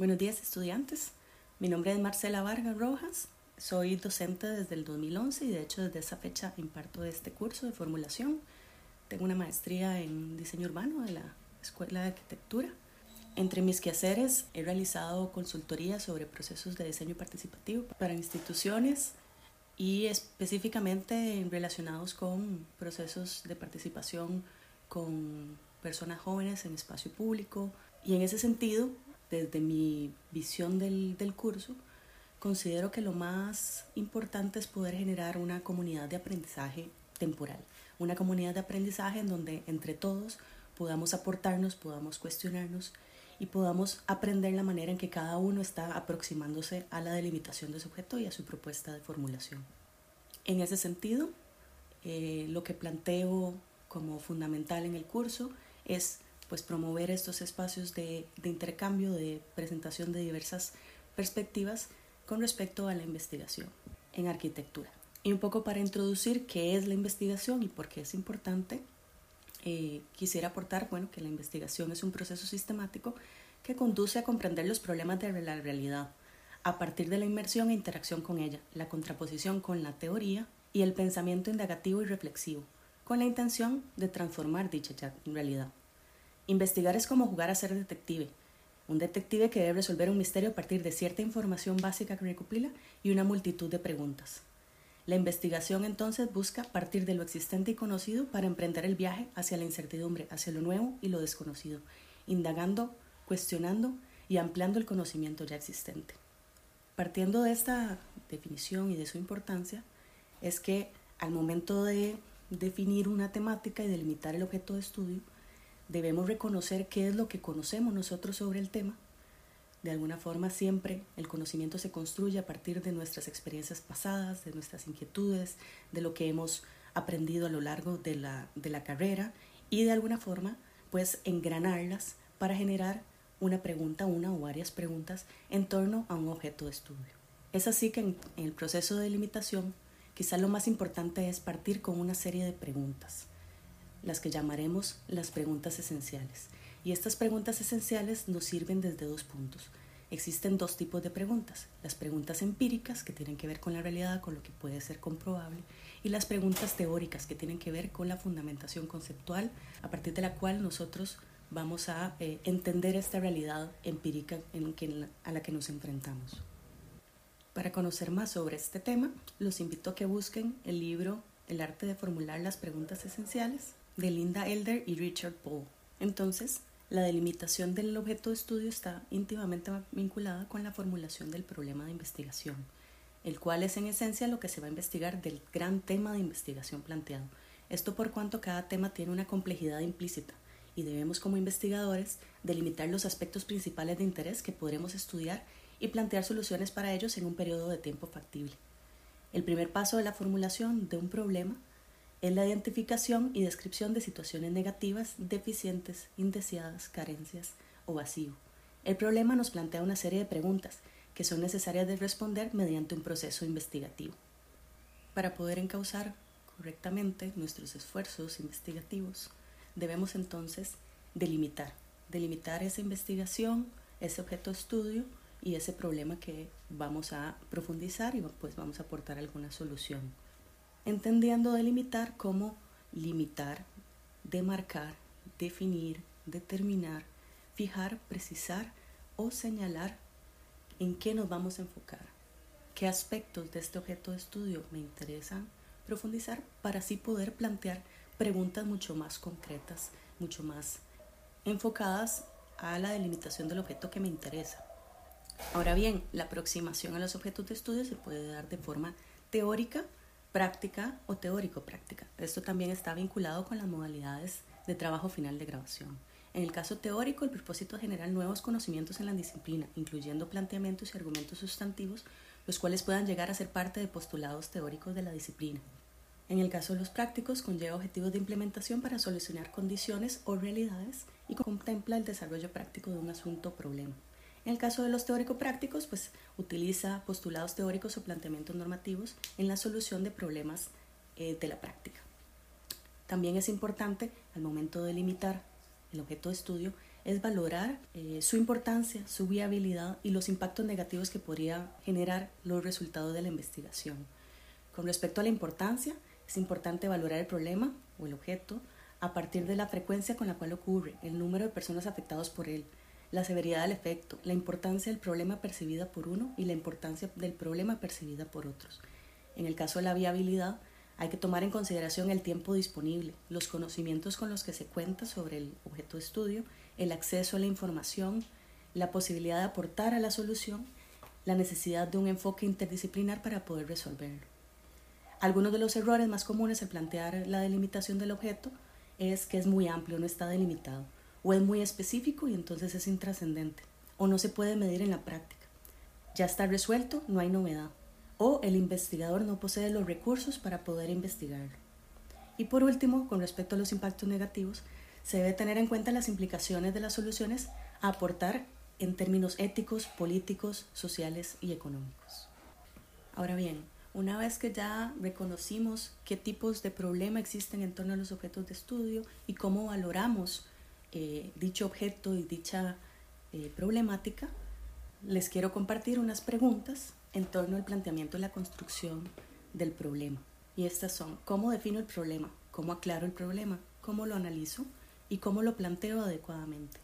Buenos días estudiantes, mi nombre es Marcela Vargas Rojas, soy docente desde el 2011 y de hecho desde esa fecha imparto este curso de formulación. Tengo una maestría en diseño urbano de la Escuela de Arquitectura. Entre mis quehaceres he realizado consultorías sobre procesos de diseño participativo para instituciones y específicamente relacionados con procesos de participación con personas jóvenes en espacio público. Y en ese sentido, desde mi visión del, del curso, considero que lo más importante es poder generar una comunidad de aprendizaje temporal, una comunidad de aprendizaje en donde entre todos podamos aportarnos, podamos cuestionarnos y podamos aprender la manera en que cada uno está aproximándose a la delimitación de su objeto y a su propuesta de formulación. En ese sentido, eh, lo que planteo como fundamental en el curso es pues promover estos espacios de, intercambio, de presentación de diversas perspectivas con respecto a la investigación en arquitectura. Y un poco para introducir qué es la investigación y por qué es importante, eh, quisiera aportar bueno, que la investigación es un proceso sistemático que conduce a comprender los problemas de la realidad a partir de la inmersión e interacción con ella, la contraposición con la teoría y el pensamiento indagativo y reflexivo, con la intención de transformar dicha realidad. Investigar es como jugar a ser detective, un detective que debe resolver un misterio a partir de cierta información básica que recopila y una multitud de preguntas. La investigación entonces busca partir de lo existente y conocido para emprender el viaje hacia la incertidumbre, hacia lo nuevo y lo desconocido, indagando, cuestionando y ampliando el conocimiento ya existente. Partiendo de esta definición y de su importancia, es que al momento de definir una temática y delimitar el objeto de estudio, debemos reconocer qué es lo que conocemos nosotros sobre el tema. De alguna forma siempre el conocimiento se construye a partir de nuestras experiencias pasadas, de nuestras inquietudes, de lo que hemos aprendido a lo largo de la, de la carrera y de alguna forma pues engranarlas para generar una pregunta, una o varias preguntas en torno a un objeto de estudio. Es así que en, en el proceso de delimitación quizá lo más importante es partir con una serie de preguntas las que llamaremos las preguntas esenciales. Y estas preguntas esenciales nos sirven desde dos puntos. Existen dos tipos de preguntas, las preguntas empíricas que tienen que ver con la realidad, con lo que puede ser comprobable, y las preguntas teóricas que tienen que ver con la fundamentación conceptual a partir de la cual nosotros vamos a eh, entender esta realidad empírica en que, a la que nos enfrentamos. Para conocer más sobre este tema, los invito a que busquen el libro El arte de formular las preguntas esenciales de Linda Elder y Richard Paul. Entonces, la delimitación del objeto de estudio está íntimamente vinculada con la formulación del problema de investigación, el cual es en esencia lo que se va a investigar del gran tema de investigación planteado. Esto por cuanto cada tema tiene una complejidad implícita y debemos como investigadores delimitar los aspectos principales de interés que podremos estudiar y plantear soluciones para ellos en un periodo de tiempo factible. El primer paso de la formulación de un problema es la identificación y descripción de situaciones negativas, deficientes, indeseadas, carencias o vacío. El problema nos plantea una serie de preguntas que son necesarias de responder mediante un proceso investigativo. Para poder encauzar correctamente nuestros esfuerzos investigativos, debemos entonces delimitar, delimitar esa investigación, ese objeto de estudio y ese problema que vamos a profundizar y pues vamos a aportar alguna solución entendiendo delimitar como limitar, demarcar, definir, determinar, fijar, precisar o señalar en qué nos vamos a enfocar, qué aspectos de este objeto de estudio me interesan profundizar para así poder plantear preguntas mucho más concretas, mucho más enfocadas a la delimitación del objeto que me interesa. Ahora bien, la aproximación a los objetos de estudio se puede dar de forma teórica práctica o teórico-práctica. Esto también está vinculado con las modalidades de trabajo final de grabación. En el caso teórico, el propósito es nuevos conocimientos en la disciplina, incluyendo planteamientos y argumentos sustantivos, los cuales puedan llegar a ser parte de postulados teóricos de la disciplina. En el caso de los prácticos, conlleva objetivos de implementación para solucionar condiciones o realidades y contempla el desarrollo práctico de un asunto o problema. En el caso de los teórico-prácticos, pues utiliza postulados teóricos o planteamientos normativos en la solución de problemas eh, de la práctica. También es importante, al momento de limitar el objeto de estudio, es valorar eh, su importancia, su viabilidad y los impactos negativos que podría generar los resultados de la investigación. Con respecto a la importancia, es importante valorar el problema o el objeto a partir de la frecuencia con la cual ocurre, el número de personas afectadas por él, la severidad del efecto, la importancia del problema percibida por uno y la importancia del problema percibida por otros. En el caso de la viabilidad, hay que tomar en consideración el tiempo disponible, los conocimientos con los que se cuenta sobre el objeto de estudio, el acceso a la información, la posibilidad de aportar a la solución, la necesidad de un enfoque interdisciplinar para poder resolverlo. Algunos de los errores más comunes al plantear la delimitación del objeto es que es muy amplio, no está delimitado, o es muy específico y entonces es intrascendente, o no se puede medir en la práctica. Ya está resuelto, no hay novedad, o el investigador no posee los recursos para poder investigarlo. Y por último, con respecto a los impactos negativos, se debe tener en cuenta las implicaciones de las soluciones a aportar en términos éticos, políticos, sociales y económicos. Ahora bien, una vez que ya reconocimos qué tipos de problema existen en torno a los objetos de estudio y cómo valoramos eh, dicho objeto y dicha eh, problemática, les quiero compartir unas preguntas en torno al planteamiento de la construcción del problema. Y estas son, ¿cómo defino el problema? ¿Cómo aclaro el problema? ¿Cómo lo analizo? ¿Y cómo lo planteo adecuadamente?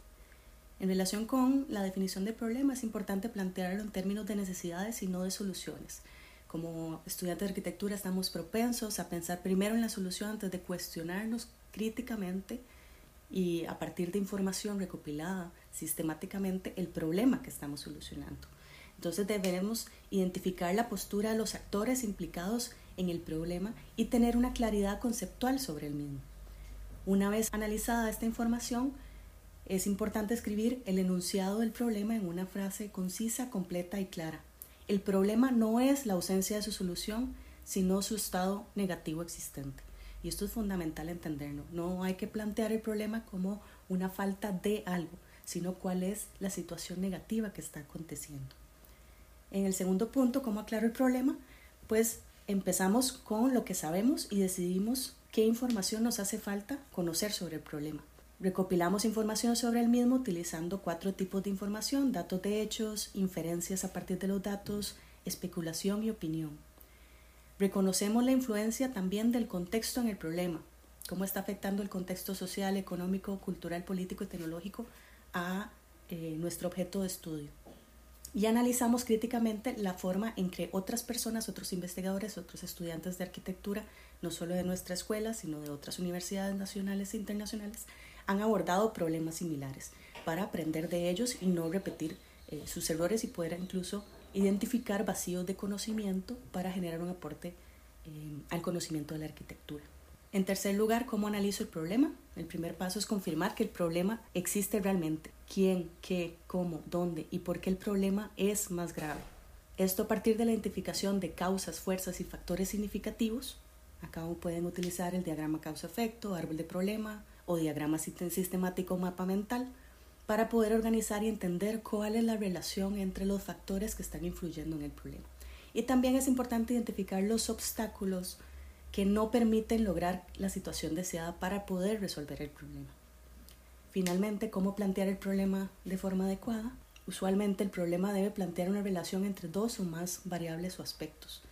En relación con la definición del problema es importante plantearlo en términos de necesidades y no de soluciones como estudiantes de arquitectura estamos propensos a pensar primero en la solución antes de cuestionarnos críticamente y a partir de información recopilada sistemáticamente el problema que estamos solucionando. Entonces debemos identificar la postura de los actores implicados en el problema y tener una claridad conceptual sobre el mismo. Una vez analizada esta información, es importante escribir el enunciado del problema en una frase concisa, completa y clara, el problema no es la ausencia de su solución, sino su estado negativo existente. Y esto es fundamental entenderlo. No hay que plantear el problema como una falta de algo, sino cuál es la situación negativa que está aconteciendo. En el segundo punto, ¿cómo aclaro el problema? Pues empezamos con lo que sabemos y decidimos qué información nos hace falta conocer sobre el problema. Recopilamos información sobre el mismo utilizando cuatro tipos de información, datos de hechos, inferencias a partir de los datos, especulación y opinión. Reconocemos la influencia también del contexto en el problema, cómo está afectando el contexto social, económico, cultural, político y tecnológico a eh, nuestro objeto de estudio. Y analizamos críticamente la forma en que otras personas, otros investigadores, otros estudiantes de arquitectura, no solo de nuestra escuela, sino de otras universidades nacionales e internacionales, han abordado problemas similares para aprender de ellos y no repetir eh, sus errores y poder incluso identificar vacíos de conocimiento para generar un aporte eh, al conocimiento de la arquitectura. En tercer lugar, ¿cómo analizo el problema? El primer paso es confirmar que el problema existe realmente. ¿Quién, qué, cómo, dónde y por qué el problema es más grave? Esto a partir de la identificación de causas, fuerzas y factores significativos. Acá pueden utilizar el diagrama causa-efecto, árbol de problema, o diagrama sistemático mapa mental para poder organizar y entender cuál es la relación entre los factores que están influyendo en el problema. Y también es importante identificar los obstáculos que no permiten lograr la situación deseada para poder resolver el problema. Finalmente, ¿cómo plantear el problema de forma adecuada? Usualmente el problema debe plantear una relación entre dos o más variables o aspectos.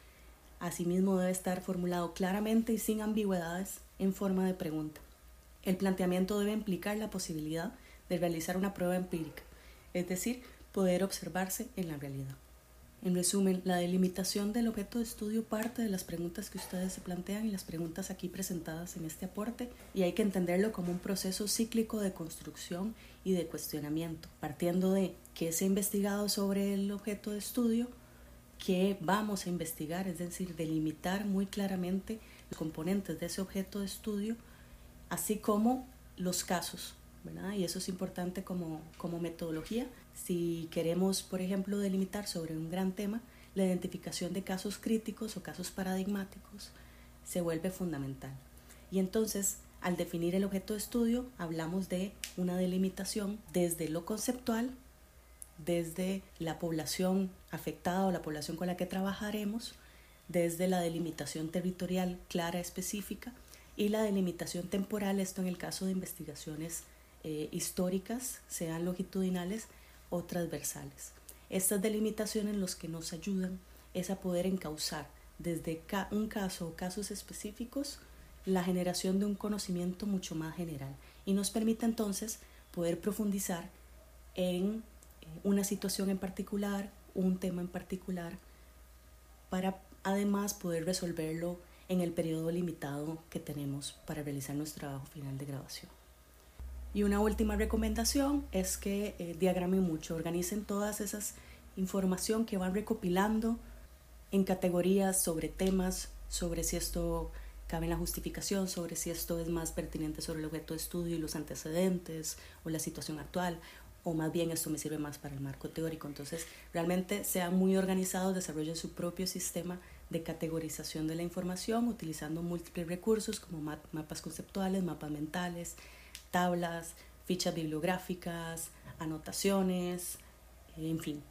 Asimismo debe estar formulado claramente y sin ambigüedades en forma de pregunta. El planteamiento debe implicar la posibilidad de realizar una prueba empírica, es decir, poder observarse en la realidad. En resumen, la delimitación del objeto de estudio parte de las preguntas que ustedes se plantean y las preguntas aquí presentadas en este aporte y hay que entenderlo como un proceso cíclico de construcción y de cuestionamiento, partiendo de qué se ha investigado sobre el objeto de estudio, qué vamos a investigar, es decir, delimitar muy claramente los componentes de ese objeto de estudio, así como los casos, ¿verdad? Y eso es importante como, como metodología. Si queremos, por ejemplo, delimitar sobre un gran tema, la identificación de casos críticos o casos paradigmáticos se vuelve fundamental. Y entonces, al definir el objeto de estudio, hablamos de una delimitación desde lo conceptual, desde la población afectada o la población con la que trabajaremos, desde la delimitación territorial clara, específica, y la delimitación temporal, esto en el caso de investigaciones eh, históricas, sean longitudinales o transversales. Estas delimitaciones los que nos ayudan es a poder encauzar desde un caso o casos específicos la generación de un conocimiento mucho más general y nos permite entonces poder profundizar en eh, una situación en particular, un tema en particular, para además poder resolverlo en el periodo limitado que tenemos para realizar nuestro trabajo final de grabación. Y una última recomendación es que eh, diagramen mucho, organicen todas esas información que van recopilando en categorías sobre temas, sobre si esto cabe en la justificación, sobre si esto es más pertinente sobre el objeto de estudio y los antecedentes o la situación actual, o más bien esto me sirve más para el marco teórico. Entonces, realmente sean muy organizados, desarrollen su propio sistema de categorización de la información utilizando múltiples recursos como mapas conceptuales, mapas mentales, tablas, fichas bibliográficas, anotaciones, en fin.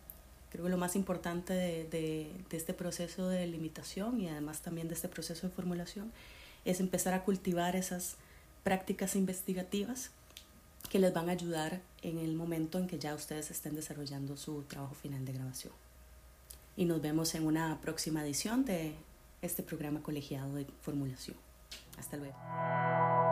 Creo que lo más importante de, este proceso de limitación y además también de este proceso de formulación es empezar a cultivar esas prácticas investigativas que les van a ayudar en el momento en que ya ustedes estén desarrollando su trabajo final de grabación. Y nos vemos en una próxima edición de este programa colegiado de formulación. Hasta luego.